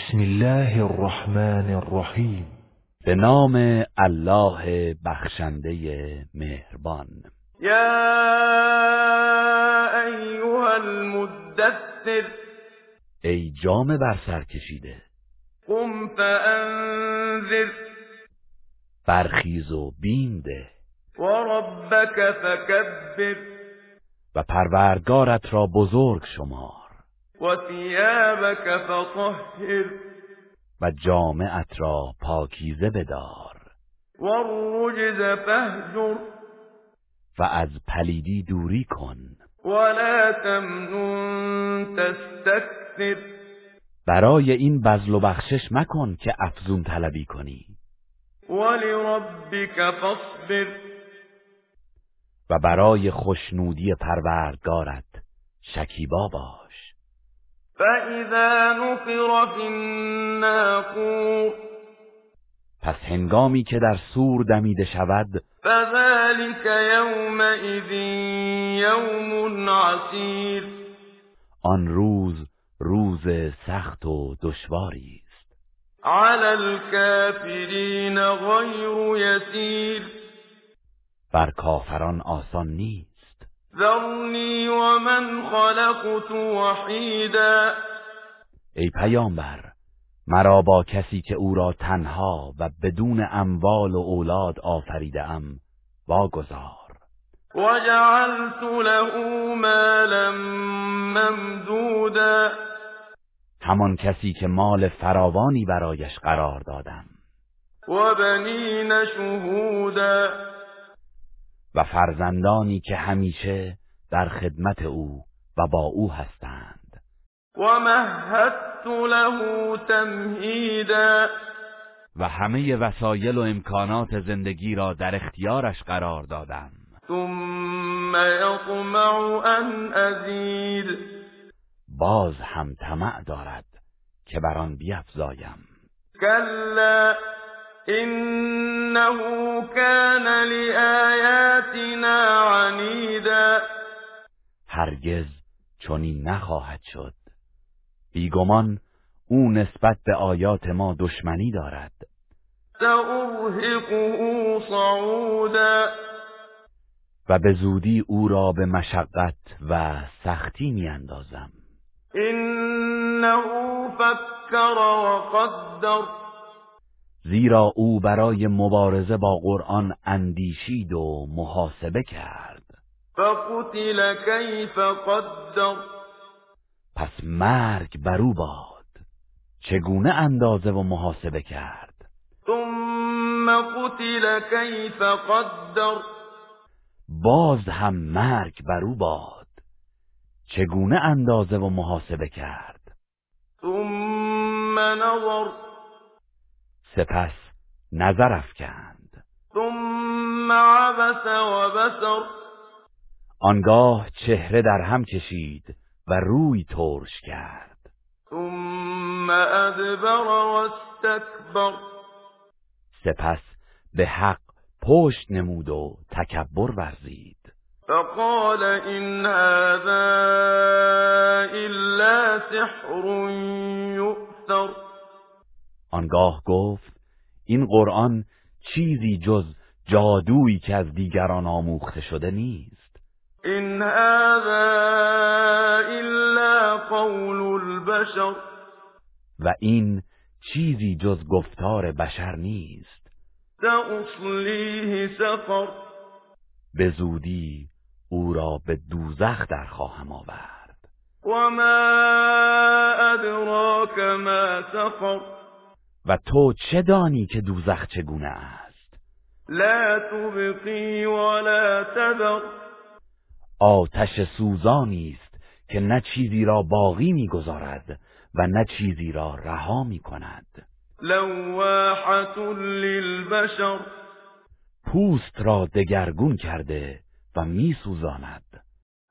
بسم الله الرحمن الرحیم. به نام الله بخشنده مهربان. یا ایها المدثر. ای جام بر سر کشیده. قم فانذر. برخیز و بینده و ربک فکبر. و پروردگارت را بزرگ شمار و ثیابک فطهر. و جامعت را پاکیزه بدار. و الرجز فهجر و از پلیدی دوری کن. ولا تمنن تستكثر برای این بذل و بخشش مکن که افزون طلبی کنی. ولربك فاصبر. و برای خوشنودی پروردگارت شکیبا باش. فاذا نقر في الناقور پس هنگامی که در سور دمیده شود فذلك يومئذ يوم عسير آن روز روز سخت و دشواری است. على الكافرين غير يسير بر کافران آسان نیست ذرني ومن خلقت وحيدا. ای پیامبر مرا با کسی که او را تنها و بدون اموال و اولاد آفریده ام واگذار. وجعلت له مالا ممدودا. همان کسی که مال فراوانی برایش قرار دادم. وبنين شهودا. و فرزندانی که همیشه در خدمت او و با او هستند. ومهدت له تمهیدا و همه وسایل و امکانات زندگی را در اختیارش قرار دادم. ثم يطمع ان ازید باز هم طمع دارد که بر آن بیفزایم. كلا انه كان لآیاتنا هرگز چنین نخواهد شد. بیگمان او نسبت به آیات ما دشمنی دارد. صعودا. و به زودی او را به مشقت و سختی میاندازم. انه فکر وقدر زیرا او برای مبارزه با قرآن اندیشید و محاسبه کرد. فقتل كيف قدر. پس مرگ بر او باد. چگونه اندازه و محاسبه کرد؟ ثم قتل كيف قدر. باز هم مرگ بر او باد. چگونه اندازه و محاسبه کرد؟ ثم نظر. سپس نظر افکند. ثم عبس وبسر آنگاه چهره در هم کشید و روی ترش کرد. ثم ادبر واستكبر سپس به حق پشت نمود و تکبر ورزید. فقال ان هذا الا سحر يؤثر آنگاه گفت این قرآن چیزی جز جادویی که از دیگران آموخته شده نیست. ان هذا الا قول البشر. و این چیزی جز گفتار بشر نیست. سأصليه سقر. به زودی او را به دوزخ در خواهم آورد. وما ادراك ما سقر. و تو چه دانی که دوزخ چگونه است؟ لا تبقي ولا تذر. آتش سوزانی است که نه چیزی را باقی می‌گذارد و نه چیزی را رها می کند لواحة للبشر. پوست را دگرگون کرده و می سوزاند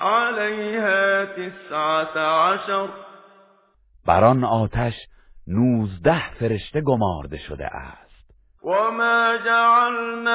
عليها تسعة عشر. بر آن آتش نوزده فرشته گمارده شده است. وما جعلنا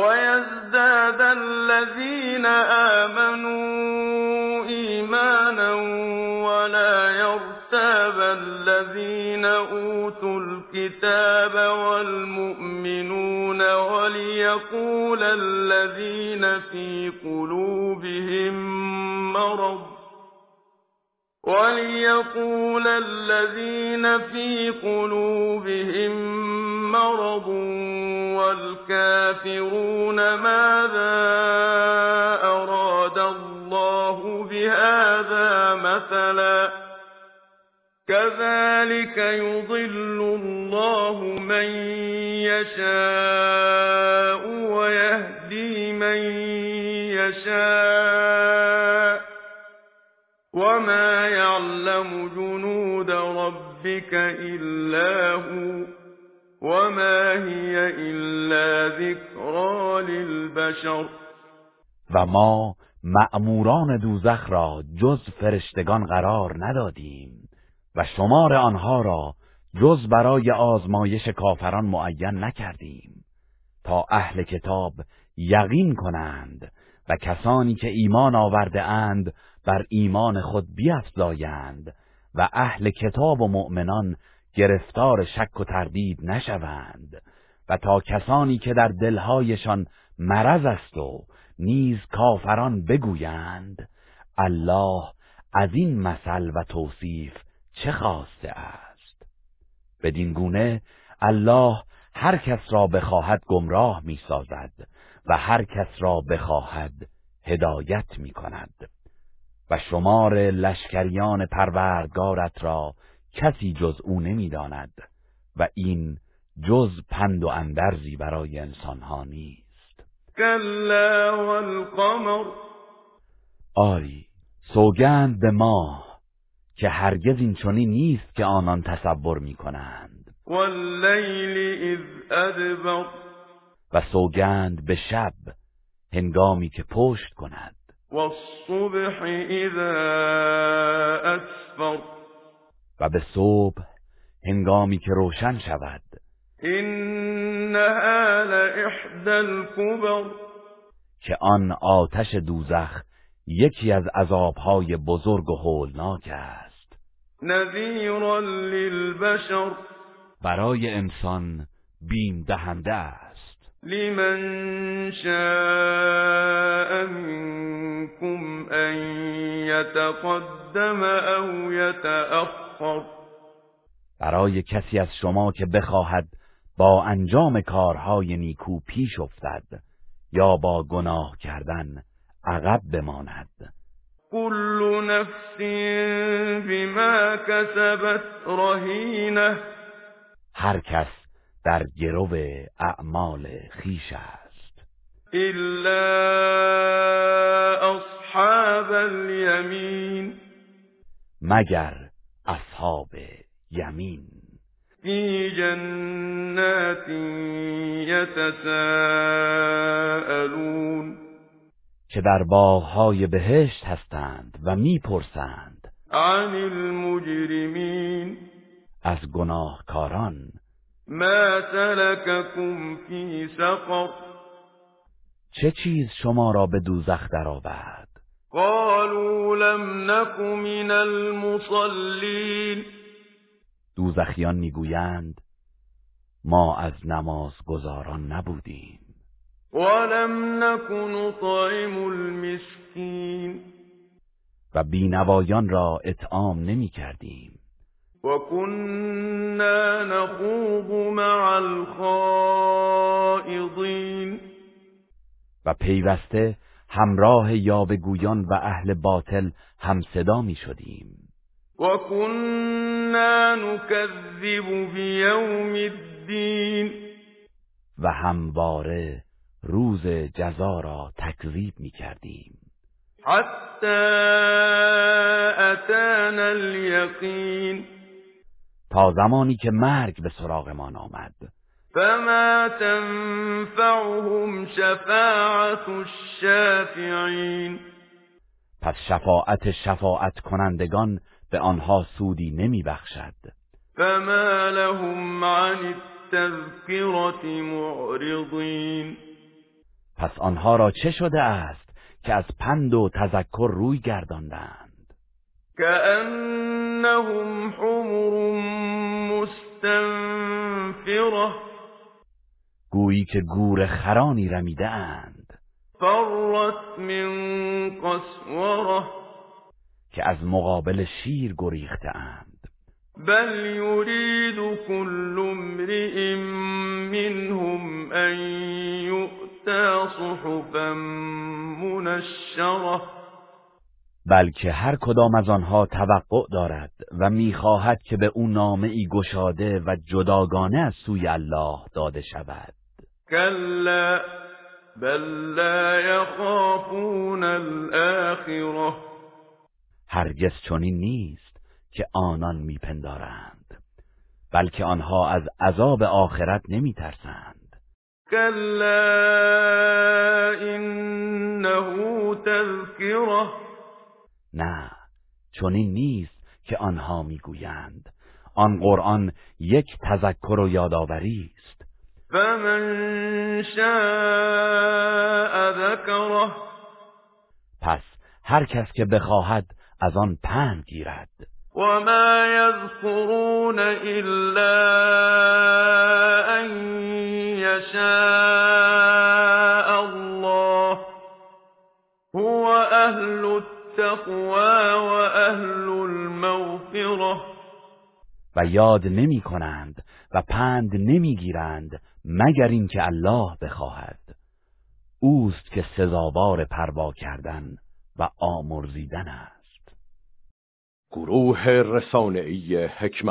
ويزداد الذين آمنوا إيمانا ولا يرتاب الذين أوتوا الكتاب والمؤمنون وليقول الذين في قلوبهم مرض وليقول الذين في قلوبهم مرض والكافرون ماذا أراد الله بهذا مثلا؟ كذلك يضل الله من يشاء ويهدي من يشاء. وما يعلم جنود ربك إلا هو. وما هي إلا ذكرى للبشر. و ما مأموران دوزخ را جز فرشتگان قرار ندادیم و شمار آنها را جز برای آزمایش کافران معین نکردیم تا اهل کتاب یقین کنند و کسانی که ایمان آورده اند بر ایمان خود بیفزایند و اهل کتاب و مؤمنان گرفتار شک و تردید نشوند و تا کسانی که در دلهایشان مرض است و نیز کافران بگویند الله از این مثل و توصیف چه خواسته است؟ بدین گونه الله هر کس را بخواهد گمراه می سازد و هر کس را بخواهد هدایت می کند و شمار لشکریان پروردگارت را کسی جز او نمی‌داند و این جز پند و اندرزی برای انسانها نیست. كلا والقمر. آری سوگند به ماه که هرگز این چنین نیست که آنان تصور می کنند واللیل اذ ادبر. و سوگند به شب هنگامی که پشت کند. والصبح اذا اسفر. و به صبح هنگامی که روشن شود. إنها لإحدى الكبر. که آن آتش دوزخ یکی از عذابهای بزرگ و هولناک است. نذيرا للبشر. برای انسان بیم دهنده است. لمن شاء منكم أن يتقدم أو يتأخر. برای کسی از شما که بخواهد با انجام کارهای نیکو پیش افتد یا با گناه کردن عقب بماند. كل نفس بما كسبت رهينه هر کس در گرو اعمال خیش است. إلا أصحاب اليمين مگر اصحاب یمین. في جنات يتساءلون که در باغهای بهشت هستند و می‌پرسند. عن المجرمين از گناهکاران ما سلككم في سقر. چه چیز شما را به دوزخ درآورد؟ قالوا لم نك من المصلين. دوزخیان می‌گویند ما از نماز گزاران نبودیم. ولم نك نطعم المسكين. و بینوایان را اطعام نمی کردیم وكنا نخوض مع الخائضين. و پیوسته همراه یاوهگویان و اهل باطل همصدا می شدیم وكنا نكذب بيوم الدين. و همواره روز جزا را تکذیب می کردیم حتى أتانا اليقين. تا زمانی که مرگ به سراغمان آمد. فما تنفعهم شفاعت الشافعین پس شفاعت شفاعت کنندگان به آنها سودی نمی بخشد. فما لهم عن التذکرة معرضین پس آنها را چه شده است که از پند و تذکر روی گرداندند؟ كأنهم حمر مستنفرة. گویی که گور خرانی رمیده اند فرت من قسوره. که از مقابل شیر گریخته اند بل يريد كل امرئ منهم أن يؤتى صحفا منشرة. بلکه هر کدام از آنها توقع دارد و می‌خواهد که به او نامه ای گشاده و جداگانه از سوی الله داده شود. كلا بل لا يخافون الآخرة هرگز چنین نیست که آنان میپندارند بلکه آنها از عذاب آخرت نمیترسند. كلا إنه تذكرة نه چنین نیست که آنها می‌گویند. آن قرآن یک تذکر و یادآوری است. فمن شاء ذكره پس هر کس که بخواهد از آن پند گیرد. وما يذكرون إلا أن يشاء الله. هو أهل التقوى وأهل المغفرة. و یاد نمی کنند و پند نمی گیرند مگر اینکه الله بخواهد. اوست که سزاوار پروا کردن و آمرزیدن است. گروه رسانه‌ای حکمت.